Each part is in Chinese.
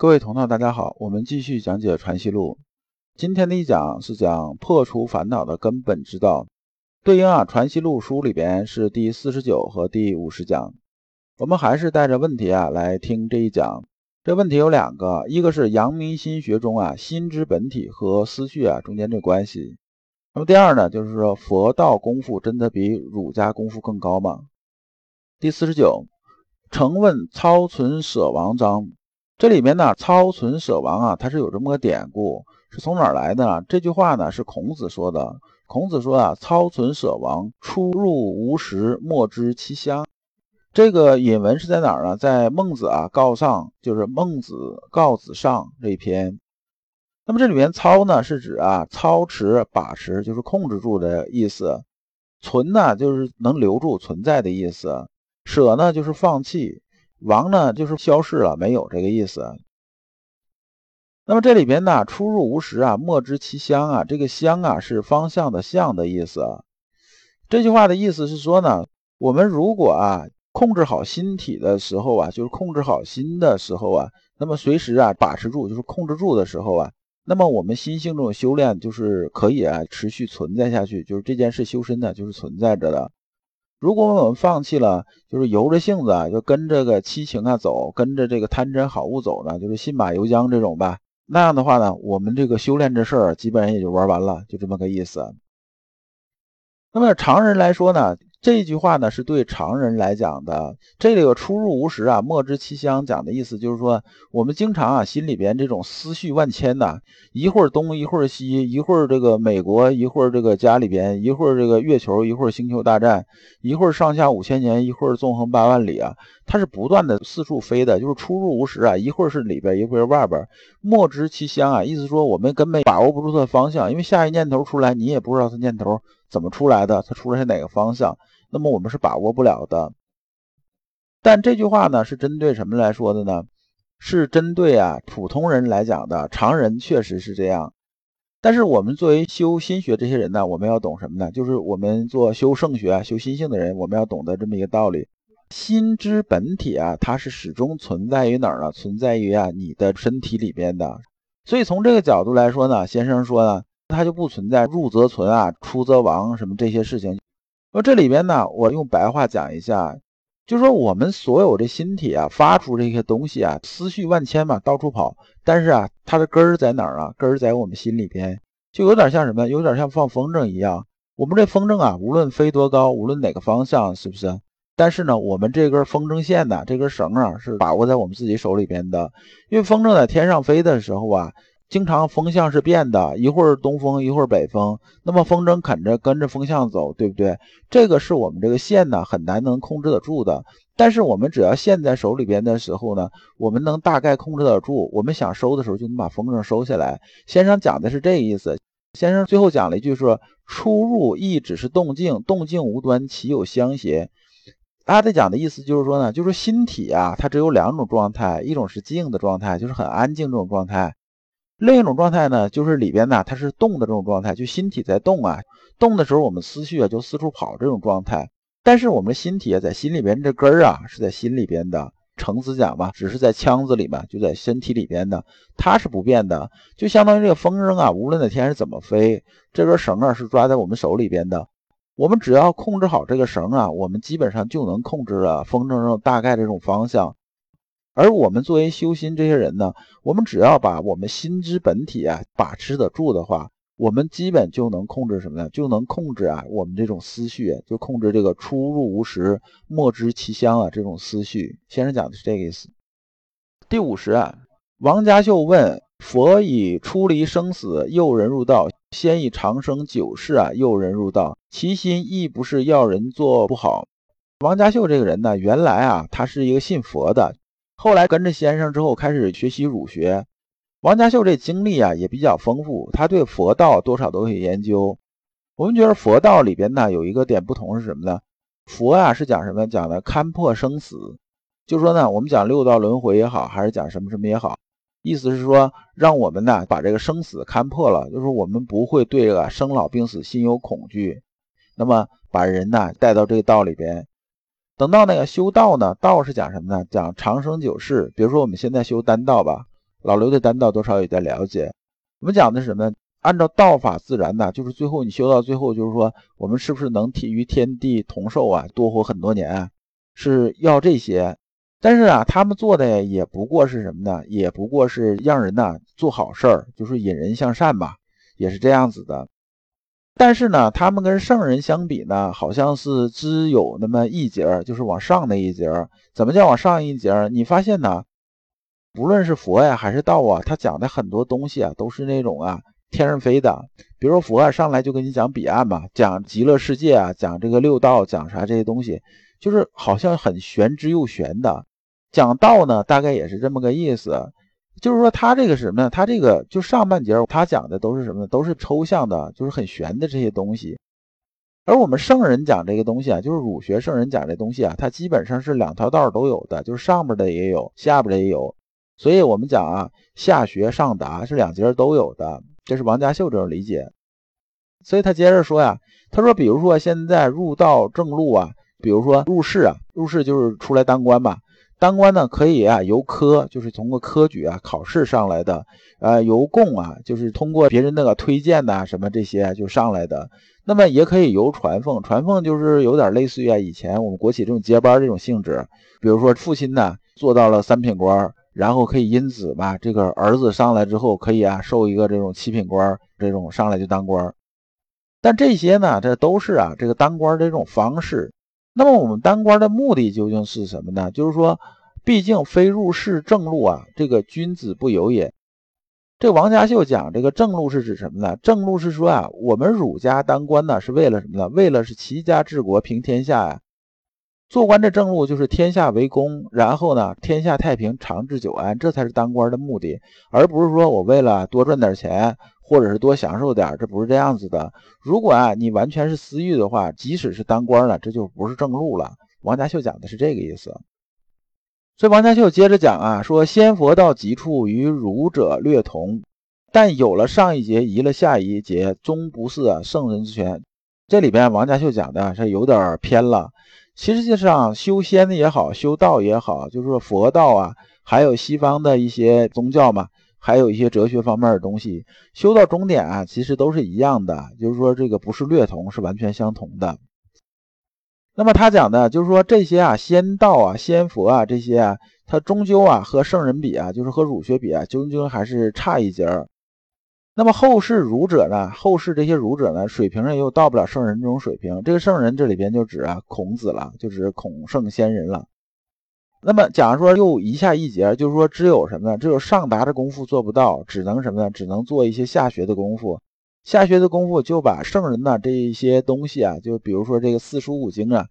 各位同道，大家好，我们继续讲解《传习录》。今天的一讲是讲破除烦恼的根本之道，对应啊《传习录》书里边是第四十九和第五十讲。我们还是带着问题啊来听这一讲。这问题有两个，一个是阳明心学中啊心之本体和思绪啊中间这关系。那么第二呢，就是说佛道功夫真的比儒家功夫更高吗？第四十九，成问超存舍王章。这里面呢，超存舍亡啊，它是有这么个典故，是从哪儿来的呢？这句话呢是孔子说的。孔子说啊，超存舍亡，出入无时，莫知其乡。这个引文是在哪儿呢？在孟子啊告上，就是孟子告子上这一篇。那么这里面操呢是指啊操持把持，就是控制住的意思。存呢就是能留住存在的意思。舍呢就是放弃。亡呢，就是消逝了，没有这个意思。那么这里边呢，出入无时啊，莫知其乡啊，这个乡啊是方向的向的意思。这句话的意思是说呢，我们如果啊控制好心体的时候啊，就是控制好心的时候啊，那么随时啊把持住，就是控制住的时候啊，那么我们心性这种修炼就是可以啊持续存在下去，就是这件事修身呢就是存在着的。如果我们放弃了，就是由着性子啊，就跟这个七情啊走，跟着这个贪嗔好恶走呢，就是信马由缰这种吧。那样的话呢，我们这个修炼这事儿基本上也就玩完了，就这么个意思。那么常人来说呢？这句话呢，是对常人来讲的。这里有出入无时啊，莫知其乡。讲的意思就是说，我们经常啊，心里边这种思绪万千呐，一会儿东，一会儿西，一会儿这个美国，一会儿这个家里边，一会儿这个月球，一会儿星球大战，一会儿上下五千年，一会儿纵横八万里啊，它是不断的四处飞的，就是出入无时啊，一会儿是里边，一会儿外边，莫知其乡啊，意思说我们根本把握不住它的方向，因为下一念头出来，你也不知道它念头怎么出来的，它出来是哪个方向。那么我们是把握不了的，但这句话呢是针对什么来说的呢？是针对啊普通人来讲的，常人确实是这样。但是我们作为修心学这些人呢，我们要懂什么呢？就是我们做修圣学、修心性的人，我们要懂得这么一个道理：心之本体啊，它是始终存在于哪儿呢？存在于啊你的身体里边的。所以从这个角度来说呢，先生说呢，它就不存在入则存啊，出则亡什么这些事情。那这里边呢，我用白话讲一下，就说我们所有的心体啊，发出这些东西啊，思绪万千嘛，到处跑。但是啊，它的根儿在哪儿啊？根儿在我们心里边，就有点像什么？有点像放风筝一样。我们这风筝啊，无论飞多高，无论哪个方向，是不是？但是呢，我们这根风筝线呢，这根绳啊，是把握在我们自己手里边的。因为风筝在天上飞的时候啊。经常风向是变的，一会儿东风，一会儿北风，那么风筝肯着跟着风向走，对不对？这个是我们这个线呢，很难能控制得住的。但是我们只要线在手里边的时候呢，我们能大概控制得住。我们想收的时候，就能把风筝收下来。先生讲的是这个意思。先生最后讲了一句说：“出入亦只是动静，动静无端，岂有相邪？”阿德讲的意思就是说呢，就是心体啊，它只有两种状态，一种是静的状态，就是很安静这种状态。另一种状态呢，就是里边呢，它是动的这种状态，就心体在动啊，动的时候我们思绪啊就四处跑这种状态。但是我们的心体啊，在心里边这根儿啊是在心里边的，程子讲嘛，只是在腔子里嘛，就在身体里边的，它是不变的。就相当于这个风筝啊，无论哪天是怎么飞，这根绳啊是抓在我们手里边的。我们只要控制好这个绳啊，我们基本上就能控制了风筝上大概这种方向。而我们作为修心这些人呢，我们只要把我们心之本体啊把持得住的话，我们基本就能控制什么呢？就能控制啊我们这种思绪，就控制这个出入无时，莫知其乡啊这种思绪。先生讲的是这个意思。第五十啊，王家秀问佛以出离生死诱人入道，先以长生久世啊诱人入道，其心亦不是要人做不好。王家秀这个人呢，原来啊他是一个信佛的。后来跟着先生之后，开始学习儒学。王家秀这经历啊也比较丰富，他对佛道多少都有研究。我们觉得佛道里边呢有一个点不同是什么呢？佛啊是讲什么？讲的勘破生死，就说呢，我们讲六道轮回也好，还是讲什么什么也好，意思是说让我们呢把这个生死勘破了，就是我们不会对这个生老病死心有恐惧，那么把人呢带到这个道里边。等到那个修道呢，道是讲什么呢？讲长生久世。比如说我们现在修丹道吧，老刘对丹道多少有点了解。我们讲的是什么？按照道法自然呢，就是最后你修到最后，就是说我们是不是能体与天地同寿啊，多活很多年啊？是要这些。但是啊，他们做的也不过是什么呢？也不过是让人呢做好事儿，就是引人向善嘛，也是这样子的。但是呢，他们跟圣人相比呢，好像是只有那么一节就是往上那一节怎么叫往上一节你发现呢？不论是佛呀还是道啊，他讲的很多东西啊，都是那种啊天上飞的。比如说佛啊，上来就跟你讲彼岸嘛，讲极乐世界啊，讲这个六道，讲啥这些东西，就是好像很玄之又玄的。讲道呢，大概也是这么个意思，就是说他这个什么呢？他这个就上半截他讲的都是什么呢？都是抽象的，就是很玄的这些东西。而我们圣人讲这个东西啊，就是儒学圣人讲这东西啊，它基本上是两条道都有的，就是上边的也有，下边的也有。所以我们讲啊，下学上达是两节都有的，这是王家秀这种理解。所以他接着说呀，他说，比如说现在入道正路啊，比如说入仕啊，入仕就是出来当官嘛，当官呢可以啊由科，就是通过科举啊考试上来的，呃由贡啊，就是通过别人那个推荐呐什么这些就上来的。那么也可以由传奉，传奉就是有点类似于啊以前我们国企这种接班这种性质，比如说父亲呢做到了三品官。然后可以因子吧，这个儿子上来之后可以啊，受一个这种七品官，这种上来就当官。但这些呢，这都是啊，这个当官的这种方式。那么我们当官的目的究竟是什么呢？就是说，毕竟非入仕正路啊，这个君子不由也。这王家秀讲这个正路是指什么呢？正路是说啊，我们儒家当官呢是为了什么呢？为了是齐家治国平天下呀。做官这正路就是天下为公，然后呢，天下太平，长治久安，这才是当官的目的，而不是说我为了多赚点钱，或者是多享受点，这不是这样子的。如果啊，你完全是私欲的话，即使是当官了，这就不是正路了。王家秀讲的是这个意思。所以王家秀接着讲啊，说仙佛到极处与儒者略同，但有了上一节，移了下一节，终不是圣人之权。这里边王家秀讲的是有点偏了。其实际上，修仙的也好，修道也好，就是说佛道啊，还有西方的一些宗教嘛，还有一些哲学方面的东西，修到终点啊，其实都是一样的，就是说这个不是略同，是完全相同的。那么他讲的，就是说这些啊，仙道啊，仙佛啊，这些啊，他终究啊，和圣人比啊，就是和儒学比啊，终究还是差一截儿。那么后世儒者呢？后世这些儒者呢，水平上又到不了圣人这种水平。这个圣人这里边就指啊孔子了，就指孔圣先人了。那么假如说又一下一节，就是说只有什么呢？只有上达的功夫做不到，只能什么呢？只能做一些下学的功夫。下学的功夫就把圣人呢这一些东西啊，就比如说这个四书五经啊，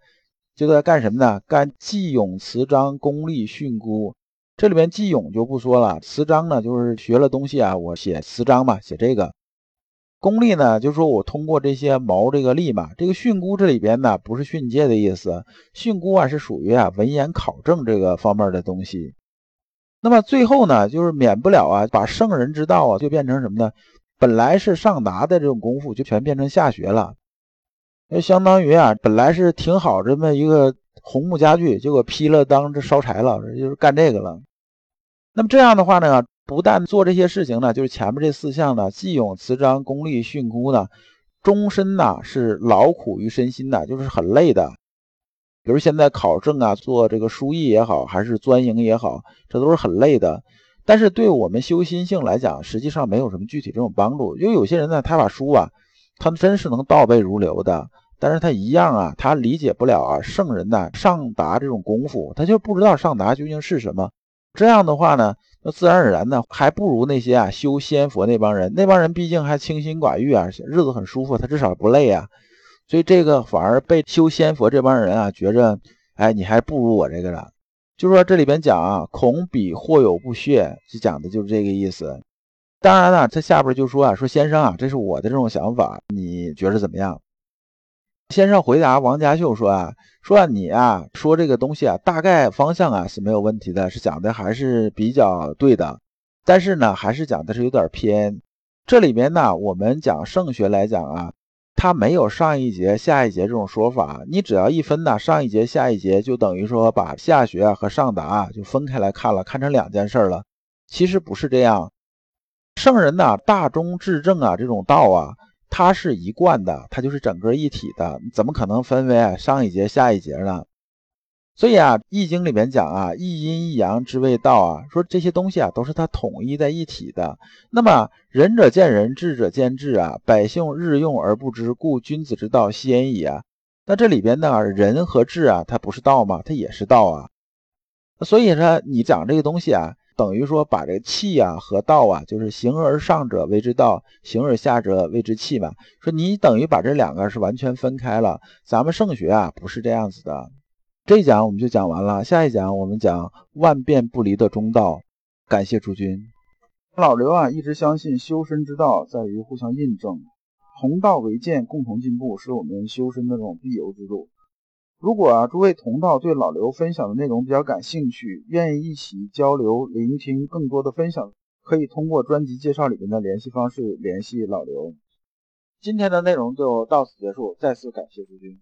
就在干什么呢？干记咏词章，功利训诂。这里面记咏就不说了，词章呢就是学了东西啊，我写词章嘛，写这个功利呢，就是说我通过这些毛这个力嘛，这个训诂这里边呢不是训诫的意思，训诂啊是属于啊文言考证这个方面的东西。那么最后呢，就是免不了啊，把圣人之道啊就变成什么呢？本来是上达的这种功夫，就全变成下学了，那相当于啊，本来是挺好这么一个红木家具，结果劈了当这烧柴了，就是干这个了。那么这样的话呢，不但做这些事情呢，就是前面这四项呢，既咏辞章、功利训诂呢，终身呢是劳苦于身心的，就是很累的。比如现在考证啊，做这个书艺也好，还是钻营也好，这都是很累的。但是对我们修心性来讲，实际上没有什么具体这种帮助。因为有些人呢，他把书啊，他真是能倒背如流的，但是他一样啊，他理解不了啊圣人呐上达这种功夫，他就不知道上达究竟是什么。这样的话呢，那自然而然呢，还不如那些啊修仙佛那帮人。那帮人毕竟还清心寡欲啊，日子很舒服，他至少不累啊。所以这个反而被修仙佛这帮人啊觉着，哎，你还不如我这个了。就说这里边讲啊，恐彼或有不屑，就讲的就是这个意思。当然了，他下边就说啊，说先生啊，这是我的这种想法，你觉着怎么样？先生回答王家秀说啊，说你啊，说这个东西啊，大概方向啊是没有问题的，是讲的还是比较对的，但是呢，还是讲的是有点偏。这里面呢，我们讲圣学来讲啊，它没有上一节下一节这种说法，你只要一分呢，上一节下一节就等于说把下学和上达就分开来看了，看成两件事了。其实不是这样。圣人呐，大中至正啊，这种道啊，它是一贯的，它就是整个一体的，怎么可能分为啊上一节下一节呢？所以啊，《易经》里面讲啊，一阴一阳之谓道啊，说这些东西啊都是它统一在一体的。那么仁者见仁，智者见智啊，百姓日用而不知，故君子之道先矣啊。那这里边呢，仁和智啊，它不是道吗？它也是道啊。所以说，你讲这个东西啊，等于说把这个气啊和道啊，就是形而上者谓之道，形而下者谓之气嘛。说你等于把这两个是完全分开了。咱们圣学啊，不是这样子的。这一讲我们就讲完了，下一讲我们讲万变不离的中道。感谢诸君。老刘啊，一直相信修身之道在于互相印证，同道为鉴，共同进步，是我们修身的这种必由之路。如果啊，诸位同道对老刘分享的内容比较感兴趣，愿意一起交流、聆听更多的分享，可以通过专辑介绍里面的联系方式联系老刘。今天的内容就到此结束，再次感谢诸君。